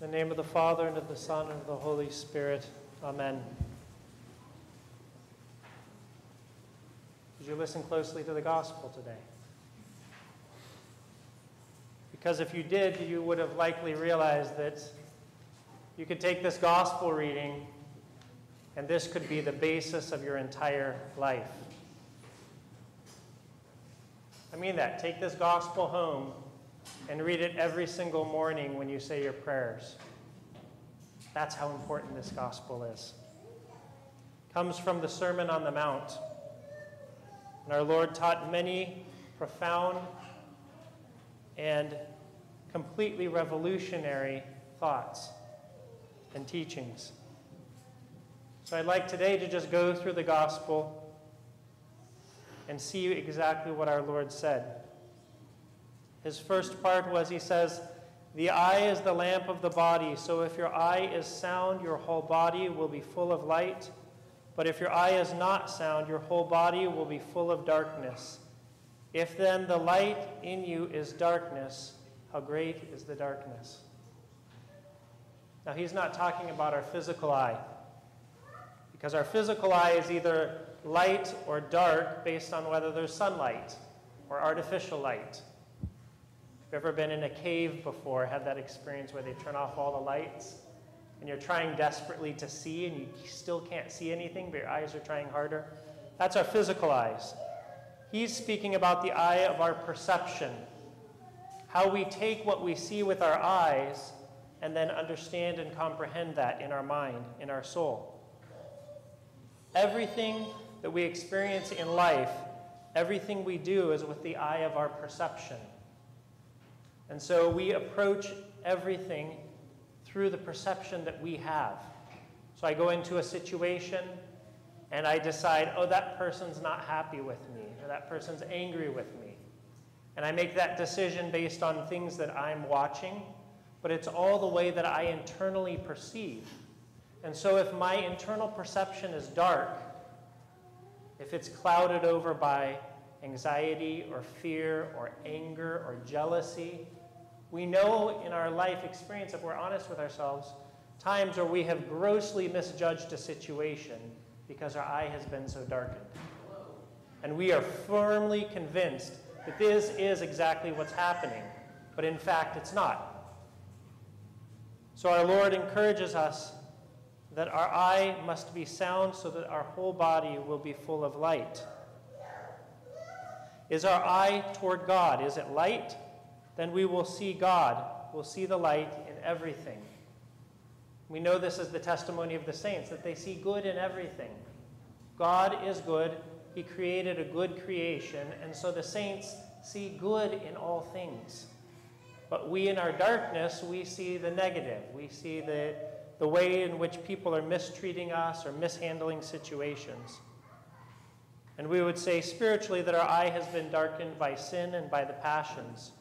In the name of the Father, and of the Son, and of the Holy Spirit. Amen. Did you listen closely to the gospel today? Because if you did, you would have likely realized that you could take this gospel reading and this could be the basis of your entire life. I mean that. Take this gospel home and read it every single morning when you say your prayers. That's how important this gospel is. It comes from the Sermon on the Mount. And our Lord taught many profound and completely revolutionary thoughts and teachings. So I'd like today to just go through the gospel and see exactly what our Lord said. His first part was He says, The eye is the lamp of the body, so if your eye is sound, your whole body will be full of light. But if your eye is not sound, your whole body will be full of darkness. If then the light in you is darkness, how great is the darkness? Now, he's not talking about our physical eye, because our physical eye is either light or dark based on whether there's sunlight or artificial light. Have you ever been in a cave before, had that experience where they turn off all the lights and you're trying desperately to see and you still can't see anything, but your eyes are trying harder? That's our physical eyes. He's speaking about the eye of our perception, how we take what we see with our eyes and then understand and comprehend that in our mind, in our soul. Everything that we experience in life, everything we do is with the eye of our perception. And so we approach everything through the perception that we have. So I go into a situation and I decide, oh, that person's not happy with me, or that person's angry with me. And I make that decision based on things that I'm watching, but it's all the way that I internally perceive. And so if my internal perception is dark, if it's clouded over by anxiety or fear or anger or jealousy, we know in our life experience, if we're honest with ourselves, times where we have grossly misjudged a situation because our eye has been so darkened. And we are firmly convinced that this is exactly what's happening, but in fact, it's not. So our Lord encourages us that our eye must be sound so that our whole body will be full of light. Is our eye toward God? Is it light? Then we will see God, we'll see the light in everything. We know this is the testimony of the saints, that they see good in everything. God is good, He created a good creation, and so the saints see good in all things. But we, in our darkness, we see the negative. We see the, the way in which people are mistreating us or mishandling situations. And we would say spiritually that our eye has been darkened by sin and by the passions.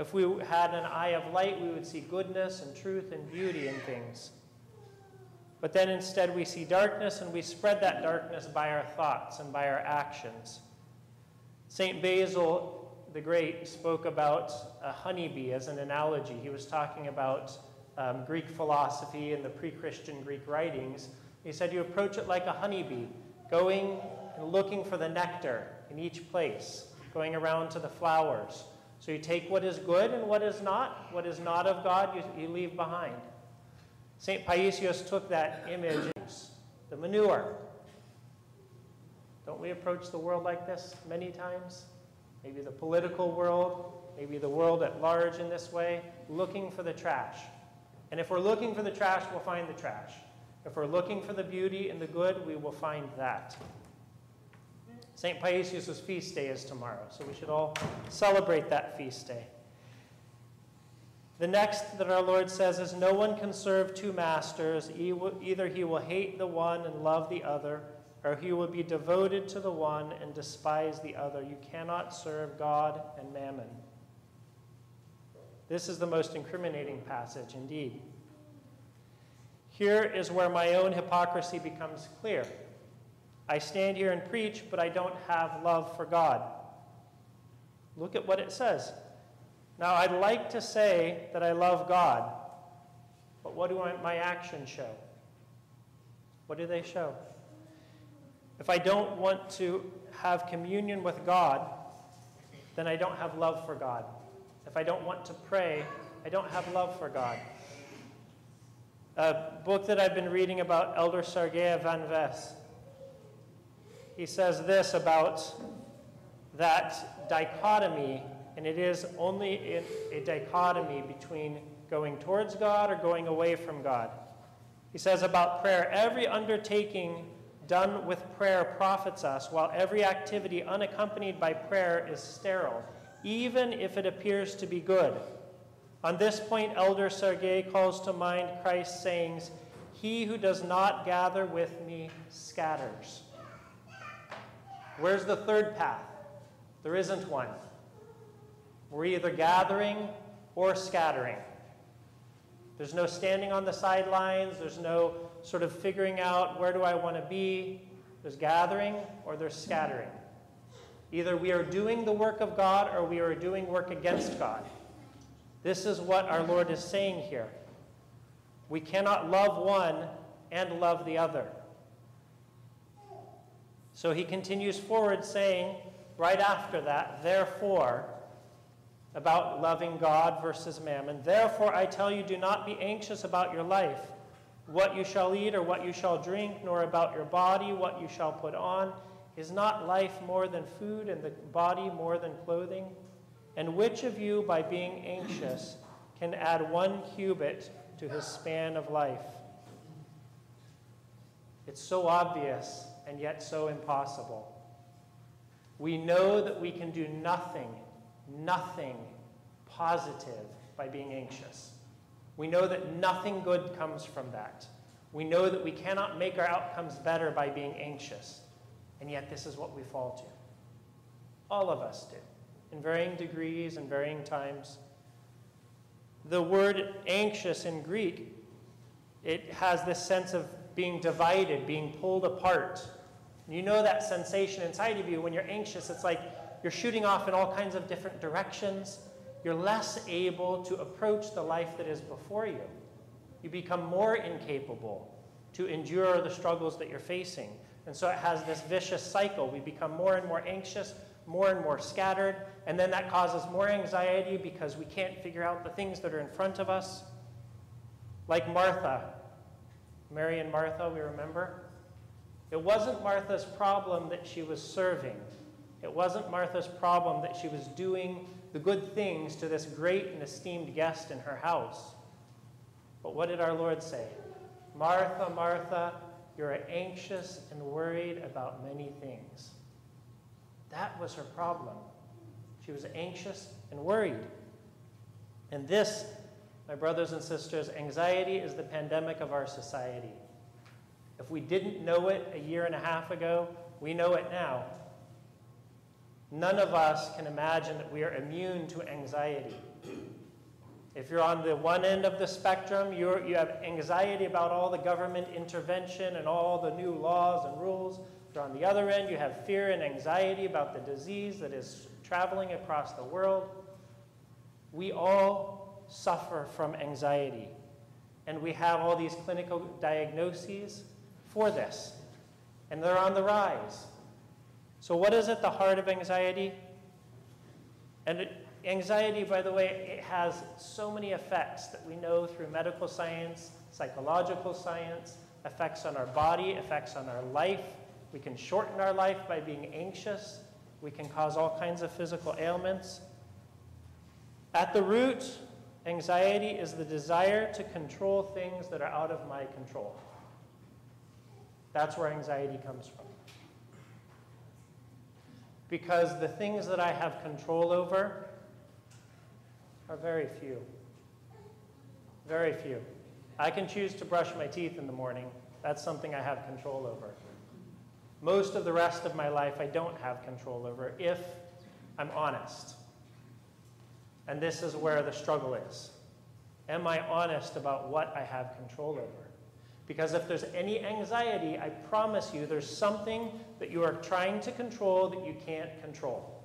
If we had an eye of light, we would see goodness and truth and beauty in things. But then instead, we see darkness, and we spread that darkness by our thoughts and by our actions. St. Basil the Great spoke about a honeybee as an analogy. He was talking about um, Greek philosophy and the pre Christian Greek writings. He said, You approach it like a honeybee, going and looking for the nectar in each place, going around to the flowers. So you take what is good and what is not. What is not of God, you, you leave behind. St. Paisios took that image, the manure. Don't we approach the world like this many times? Maybe the political world, maybe the world at large in this way, looking for the trash. And if we're looking for the trash, we'll find the trash. If we're looking for the beauty and the good, we will find that. St. Paisius' feast day is tomorrow, so we should all celebrate that feast day. The next that our Lord says is No one can serve two masters. Either he will hate the one and love the other, or he will be devoted to the one and despise the other. You cannot serve God and mammon. This is the most incriminating passage, indeed. Here is where my own hypocrisy becomes clear. I stand here and preach, but I don't have love for God. Look at what it says. Now, I'd like to say that I love God, but what do my actions show? What do they show? If I don't want to have communion with God, then I don't have love for God. If I don't want to pray, I don't have love for God. A book that I've been reading about Elder Sergei Vanves, he says this about that dichotomy, and it is only a dichotomy between going towards God or going away from God. He says about prayer every undertaking done with prayer profits us, while every activity unaccompanied by prayer is sterile, even if it appears to be good. On this point, Elder Sergei calls to mind Christ's sayings, He who does not gather with me scatters. Where's the third path? There isn't one. We're either gathering or scattering. There's no standing on the sidelines, there's no sort of figuring out where do I want to be. There's gathering or there's scattering. Either we are doing the work of God or we are doing work against God. This is what our Lord is saying here. We cannot love one and love the other. So he continues forward saying, right after that, therefore, about loving God versus mammon, therefore I tell you, do not be anxious about your life what you shall eat or what you shall drink, nor about your body what you shall put on. Is not life more than food, and the body more than clothing? And which of you, by being anxious, can add one cubit to his span of life? It's so obvious and yet so impossible. We know that we can do nothing, nothing positive by being anxious. We know that nothing good comes from that. We know that we cannot make our outcomes better by being anxious. And yet, this is what we fall to. All of us do, in varying degrees and varying times. The word anxious in Greek, it has this sense of being divided, being pulled apart. You know that sensation inside of you when you're anxious. It's like you're shooting off in all kinds of different directions you're less able to approach the life that is before you. You become more incapable to endure the struggles that you're facing. And so it has this vicious cycle. We become more and more anxious, more and more scattered, and then that causes more anxiety because we can't figure out the things that are in front of us. Like Martha, Mary and Martha, we remember. It wasn't Martha's problem that she was serving. It wasn't Martha's problem that she was doing the good things to this great and esteemed guest in her house. But what did our Lord say? Martha, Martha, you're anxious and worried about many things. That was her problem. She was anxious and worried. And this, my brothers and sisters, anxiety is the pandemic of our society. If we didn't know it a year and a half ago, we know it now. None of us can imagine that we are immune to anxiety. If you're on the one end of the spectrum, you have anxiety about all the government intervention and all the new laws and rules. If you're on the other end, you have fear and anxiety about the disease that is traveling across the world. We all suffer from anxiety. And we have all these clinical diagnoses for this. And they're on the rise. So, what is at the heart of anxiety? And anxiety, by the way, it has so many effects that we know through medical science, psychological science, effects on our body, effects on our life. We can shorten our life by being anxious. We can cause all kinds of physical ailments. At the root, anxiety is the desire to control things that are out of my control. That's where anxiety comes from because the things that I have control over are very few. Very few. I can choose to brush my teeth in the morning. That's something I have control over. Most of the rest of my life, I don't have control over if I'm honest. And this is where the struggle is. Am I honest about what I have control over? Because if there's any anxiety, I promise you there's something that you are trying to control that you can't control.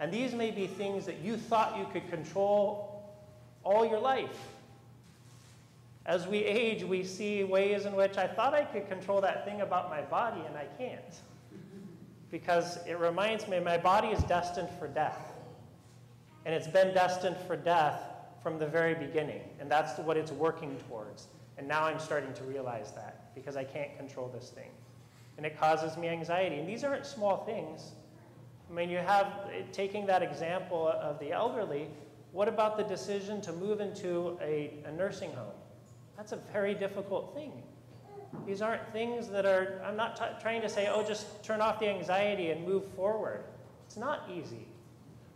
And these may be things that you thought you could control all your life. As we age, we see ways in which I thought I could control that thing about my body and I can't. Because it reminds me my body is destined for death. And it's been destined for death from the very beginning. And that's what it's working towards. And now I'm starting to realize that because I can't control this thing. And it causes me anxiety. And these aren't small things. I mean, you have, taking that example of the elderly, what about the decision to move into a, a nursing home? That's a very difficult thing. These aren't things that are, I'm not trying to say, oh, just turn off the anxiety and move forward. It's not easy.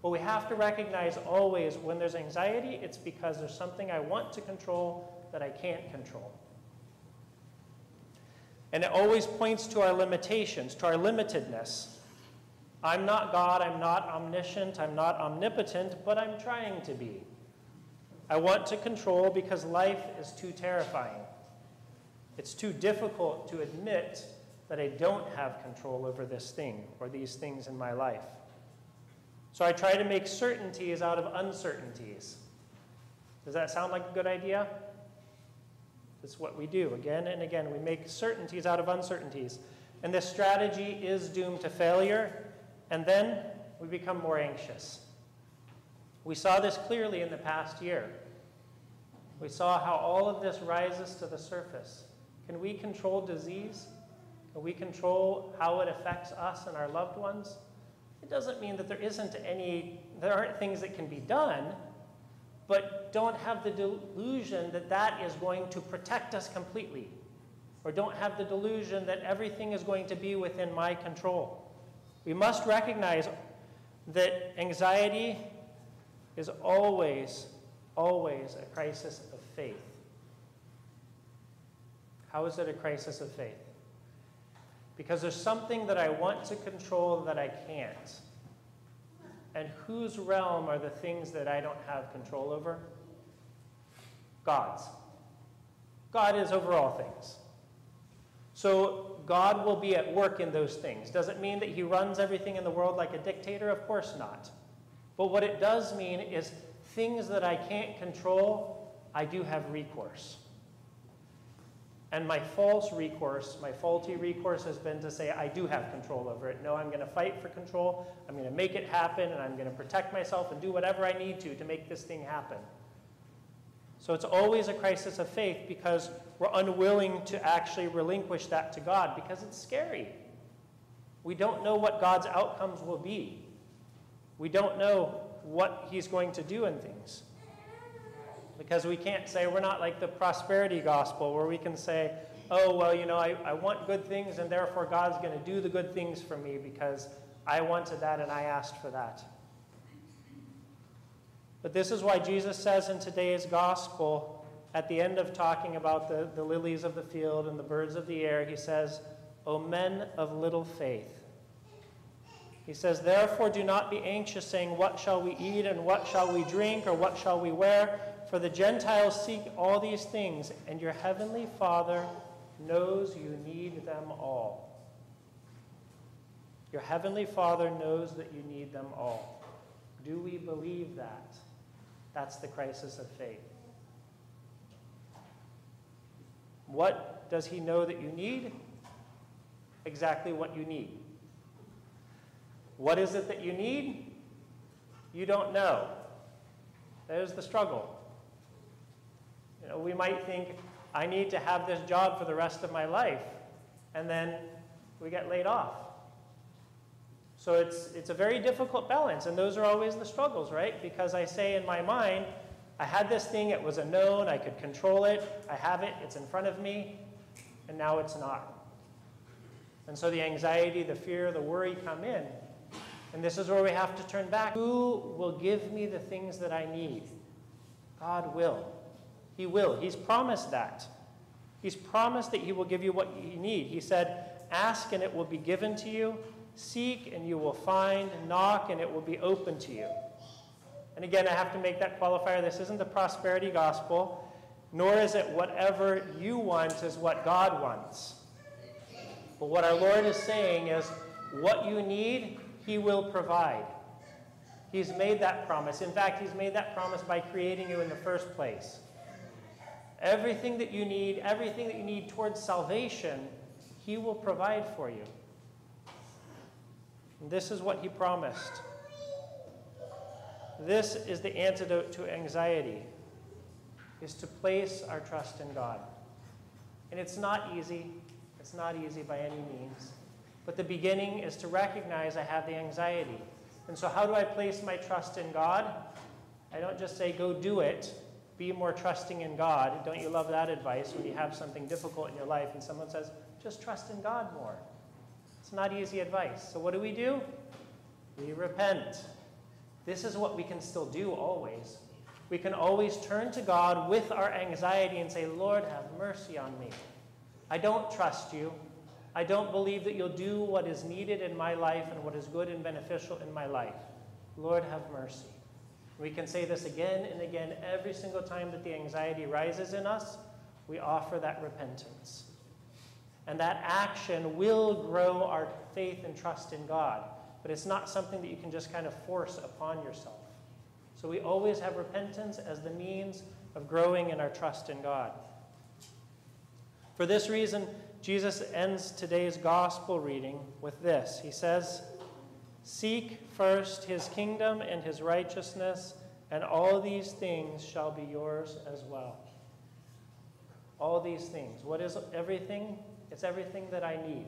But we have to recognize always when there's anxiety, it's because there's something I want to control that I can't control. And it always points to our limitations, to our limitedness. I'm not God, I'm not omniscient, I'm not omnipotent, but I'm trying to be. I want to control because life is too terrifying. It's too difficult to admit that I don't have control over this thing or these things in my life. So I try to make certainties out of uncertainties. Does that sound like a good idea? That's what we do again and again. We make certainties out of uncertainties. And this strategy is doomed to failure, and then we become more anxious. We saw this clearly in the past year. We saw how all of this rises to the surface. Can we control disease? Can we control how it affects us and our loved ones? It doesn't mean that there isn't any, there aren't things that can be done, but don't have the delusion that that is going to protect us completely. Or don't have the delusion that everything is going to be within my control. We must recognize that anxiety is always always a crisis of faith. How is it a crisis of faith? Because there's something that I want to control that I can't. And whose realm are the things that I don't have control over? God's. God is over all things. So God will be at work in those things. Does it mean that he runs everything in the world like a dictator? Of course not. But what it does mean is things that I can't control, I do have recourse. And my false recourse, my faulty recourse has been to say, I do have control over it. No, I'm going to fight for control. I'm going to make it happen, and I'm going to protect myself and do whatever I need to to make this thing happen. So it's always a crisis of faith because we're unwilling to actually relinquish that to God because it's scary. We don't know what God's outcomes will be. We don't know what he's going to do in things. Because we can't say, we're not like the prosperity gospel where we can say, oh, well, you know, I, I want good things and therefore God's going to do the good things for me because I wanted that and I asked for that. But this is why Jesus says in today's gospel, at the end of talking about the, the lilies of the field and the birds of the air, he says, O men of little faith. He says, Therefore, do not be anxious, saying, What shall we eat, and what shall we drink, or what shall we wear? For the Gentiles seek all these things, and your heavenly Father knows you need them all. Your heavenly Father knows that you need them all. Do we believe that? That's the crisis of faith. What does he know that you need? Exactly what you need. What is it that you need? You don't know. There's the struggle. You know, we might think, I need to have this job for the rest of my life, and then we get laid off. So it's, it's a very difficult balance, and those are always the struggles, right? Because I say in my mind, I had this thing, it was a known, I could control it, I have it, it's in front of me, and now it's not. And so the anxiety, the fear, the worry come in. And this is where we have to turn back. Who will give me the things that I need? God will. He will. He's promised that. He's promised that He will give you what you need. He said, Ask and it will be given to you. Seek and you will find. Knock and it will be open to you. And again, I have to make that qualifier. This isn't the prosperity gospel, nor is it whatever you want is what God wants. But what our Lord is saying is, what you need, he will provide. He's made that promise. In fact, He's made that promise by creating you in the first place. Everything that you need, everything that you need towards salvation, He will provide for you. And this is what He promised. This is the antidote to anxiety, is to place our trust in God. And it's not easy. It's not easy by any means. But the beginning is to recognize I have the anxiety. And so, how do I place my trust in God? I don't just say, go do it. Be more trusting in God. Don't you love that advice when you have something difficult in your life and someone says, just trust in God more? It's not easy advice. So, what do we do? We repent. This is what we can still do always. We can always turn to God with our anxiety and say, Lord, have mercy on me. I don't trust you. I don't believe that you'll do what is needed in my life and what is good and beneficial in my life. Lord, have mercy. We can say this again and again every single time that the anxiety rises in us. We offer that repentance. And that action will grow our faith and trust in God. But it's not something that you can just kind of force upon yourself. So we always have repentance as the means of growing in our trust in God. For this reason, Jesus ends today's gospel reading with this He says, Seek first his kingdom and his righteousness, and all these things shall be yours as well. All these things. What is everything? It's everything that I need.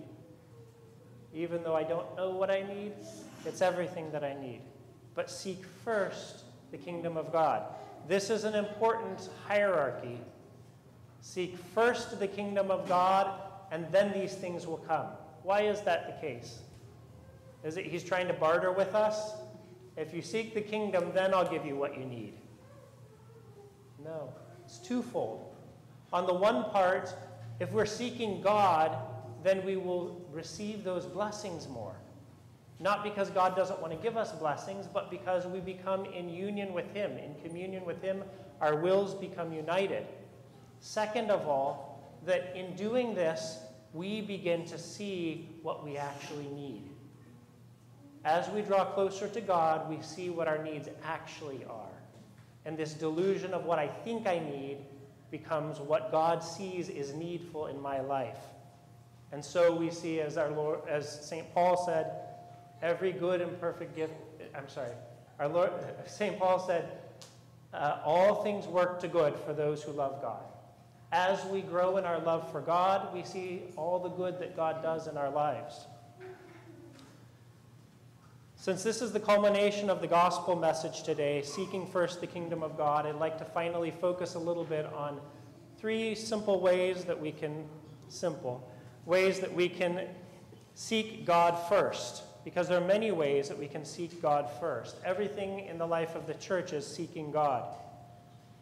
Even though I don't know what I need, it's everything that I need. But seek first the kingdom of God. This is an important hierarchy. Seek first the kingdom of God, and then these things will come. Why is that the case? Is it he's trying to barter with us? If you seek the kingdom, then I'll give you what you need. No, it's twofold. On the one part, if we're seeking God, then we will receive those blessings more. Not because God doesn't want to give us blessings, but because we become in union with Him. In communion with Him, our wills become united. Second of all, that in doing this, we begin to see what we actually need. As we draw closer to God, we see what our needs actually are. And this delusion of what I think I need becomes what God sees is needful in my life. And so we see, as our Lord, as St. Paul said, every good and perfect gift. I'm sorry, our Lord, St. Paul said, uh, all things work to good for those who love God. As we grow in our love for God, we see all the good that God does in our lives. Since this is the culmination of the gospel message today, seeking first the kingdom of God, I'd like to finally focus a little bit on three simple ways that we can, simple, ways that we can seek God first. Because there are many ways that we can seek God first. Everything in the life of the church is seeking God,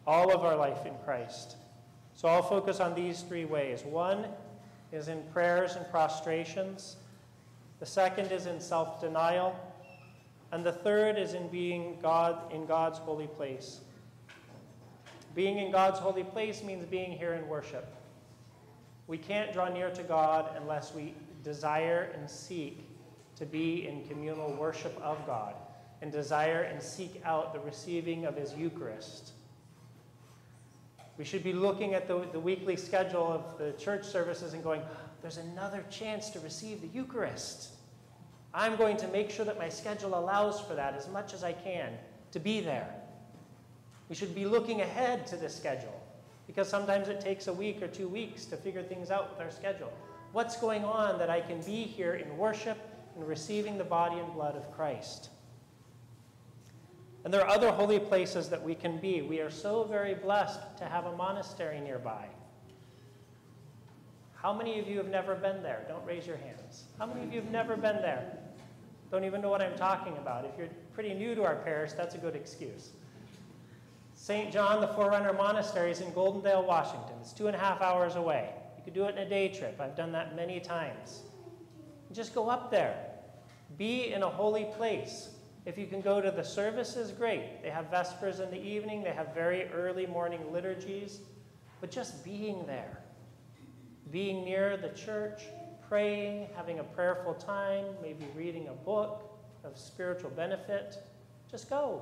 all of our life in Christ. So I'll focus on these three ways. One is in prayers and prostrations, the second is in self denial, and the third is in being God in God's holy place. Being in God's holy place means being here in worship. We can't draw near to God unless we desire and seek to be in communal worship of God and desire and seek out the receiving of His Eucharist. We should be looking at the, the weekly schedule of the church services and going, there's another chance to receive the Eucharist. I'm going to make sure that my schedule allows for that as much as I can to be there. We should be looking ahead to this schedule because sometimes it takes a week or two weeks to figure things out with our schedule. What's going on that I can be here in worship and receiving the body and blood of Christ? And there are other holy places that we can be. We are so very blessed to have a monastery nearby. How many of you have never been there? Don't raise your hands. How many of you have never been there? Don't even know what I'm talking about. If you're pretty new to our parish, that's a good excuse. St. John the Forerunner Monastery is in Goldendale, Washington. It's two and a half hours away. You could do it in a day trip. I've done that many times. Just go up there. Be in a holy place. If you can go to the services, great. They have Vespers in the evening, they have very early morning liturgies. But just being there, being near the church, praying, having a prayerful time, maybe reading a book of spiritual benefit, just go.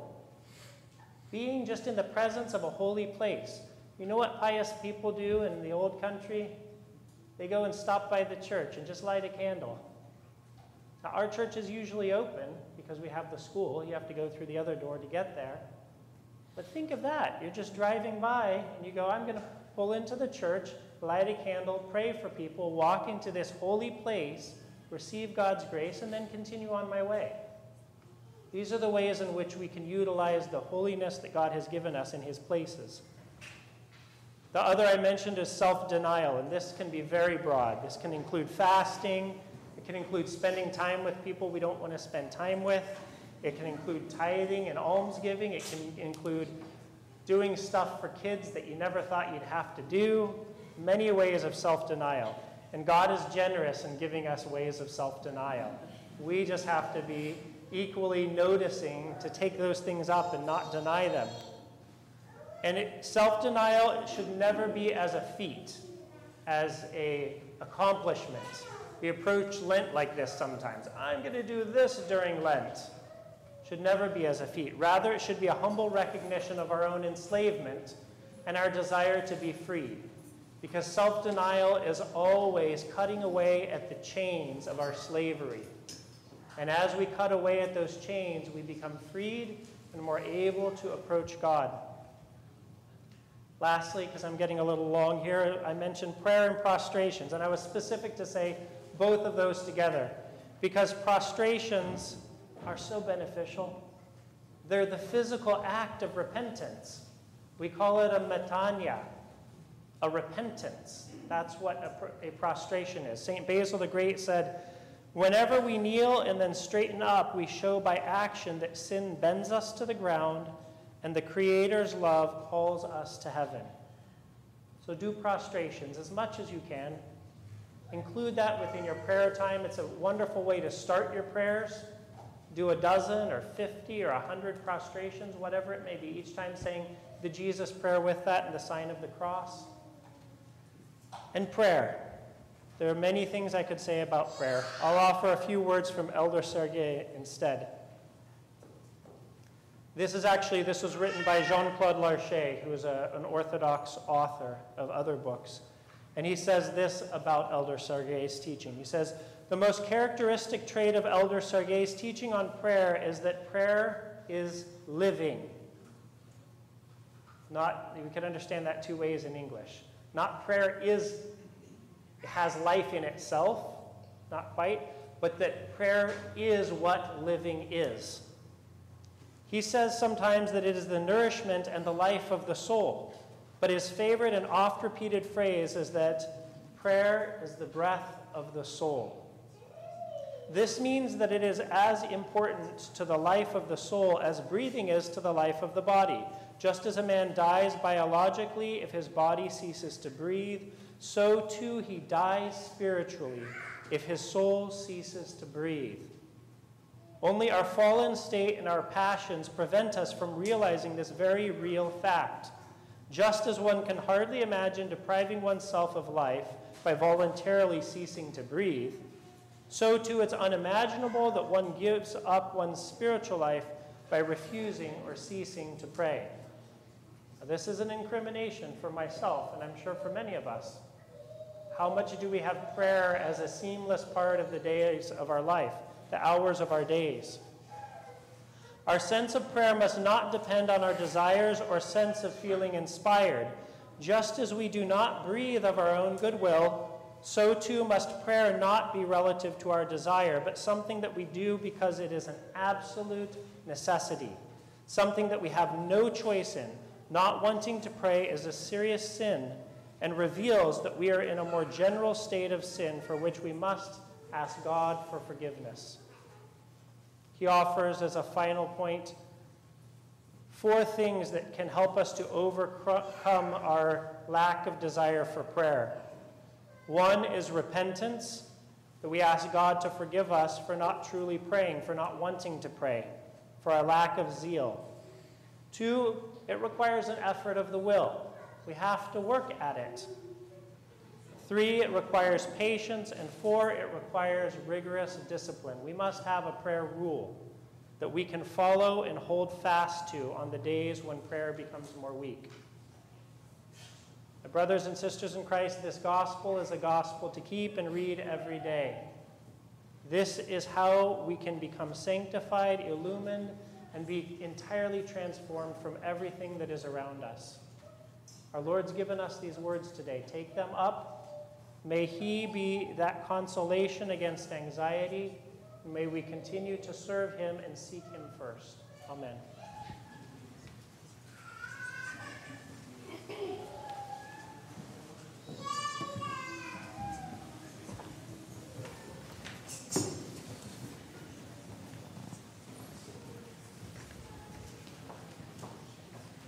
Being just in the presence of a holy place. You know what pious people do in the old country? They go and stop by the church and just light a candle. Now, our church is usually open because we have the school. You have to go through the other door to get there. But think of that. You're just driving by and you go, I'm going to pull into the church, light a candle, pray for people, walk into this holy place, receive God's grace, and then continue on my way. These are the ways in which we can utilize the holiness that God has given us in His places. The other I mentioned is self denial, and this can be very broad. This can include fasting, it can include spending time with people we don't want to spend time with, it can include tithing and almsgiving, it can include doing stuff for kids that you never thought you'd have to do, many ways of self denial. And God is generous in giving us ways of self denial. We just have to be equally noticing to take those things up and not deny them. And self denial should never be as a feat, as a accomplishment. We approach Lent like this sometimes. I'm going to do this during Lent. Should never be as a feat. Rather, it should be a humble recognition of our own enslavement and our desire to be free. Because self denial is always cutting away at the chains of our slavery. And as we cut away at those chains, we become freed and more able to approach God. Lastly, because I'm getting a little long here, I mentioned prayer and prostrations, and I was specific to say both of those together because prostrations are so beneficial. They're the physical act of repentance. We call it a metanoia, a repentance. That's what a, a prostration is. St. Basil the Great said, Whenever we kneel and then straighten up, we show by action that sin bends us to the ground and the Creator's love calls us to heaven. So do prostrations as much as you can. Include that within your prayer time. It's a wonderful way to start your prayers. Do a dozen or 50 or 100 prostrations, whatever it may be, each time saying the Jesus prayer with that and the sign of the cross. And prayer. There are many things I could say about prayer. I'll offer a few words from Elder Sergei instead. This is actually, this was written by Jean-Claude Larchet, who is a, an Orthodox author of other books. And he says this about Elder Sergei's teaching. He says, the most characteristic trait of Elder Sergei's teaching on prayer is that prayer is living. Not, we can understand that two ways in English. Not prayer is, has life in itself, not quite, but that prayer is what living is. He says sometimes that it is the nourishment and the life of the soul, but his favorite and oft repeated phrase is that prayer is the breath of the soul. This means that it is as important to the life of the soul as breathing is to the life of the body. Just as a man dies biologically if his body ceases to breathe, so too he dies spiritually if his soul ceases to breathe. Only our fallen state and our passions prevent us from realizing this very real fact. Just as one can hardly imagine depriving oneself of life by voluntarily ceasing to breathe, so too it's unimaginable that one gives up one's spiritual life by refusing or ceasing to pray. This is an incrimination for myself, and I'm sure for many of us. How much do we have prayer as a seamless part of the days of our life? the hours of our days. Our sense of prayer must not depend on our desires or sense of feeling inspired. Just as we do not breathe of our own goodwill, so too must prayer not be relative to our desire, but something that we do because it is an absolute necessity, something that we have no choice in. Not wanting to pray is a serious sin and reveals that we are in a more general state of sin for which we must ask God for forgiveness. He offers, as a final point, four things that can help us to overcome our lack of desire for prayer. One is repentance, that we ask God to forgive us for not truly praying, for not wanting to pray, for our lack of zeal. Two, it requires an effort of the will. We have to work at it. Three, it requires patience. And four, it requires rigorous discipline. We must have a prayer rule. that we can follow and hold fast to on the days when prayer becomes more weak. Brothers and sisters in Christ, this gospel is a gospel to keep and read every day. This is how we can become sanctified, illumined, and be entirely transformed from everything that is around us. Our Lord's given us these words today. Take them up. May He be that consolation against anxiety. May we continue to serve Him and seek Him first. Amen.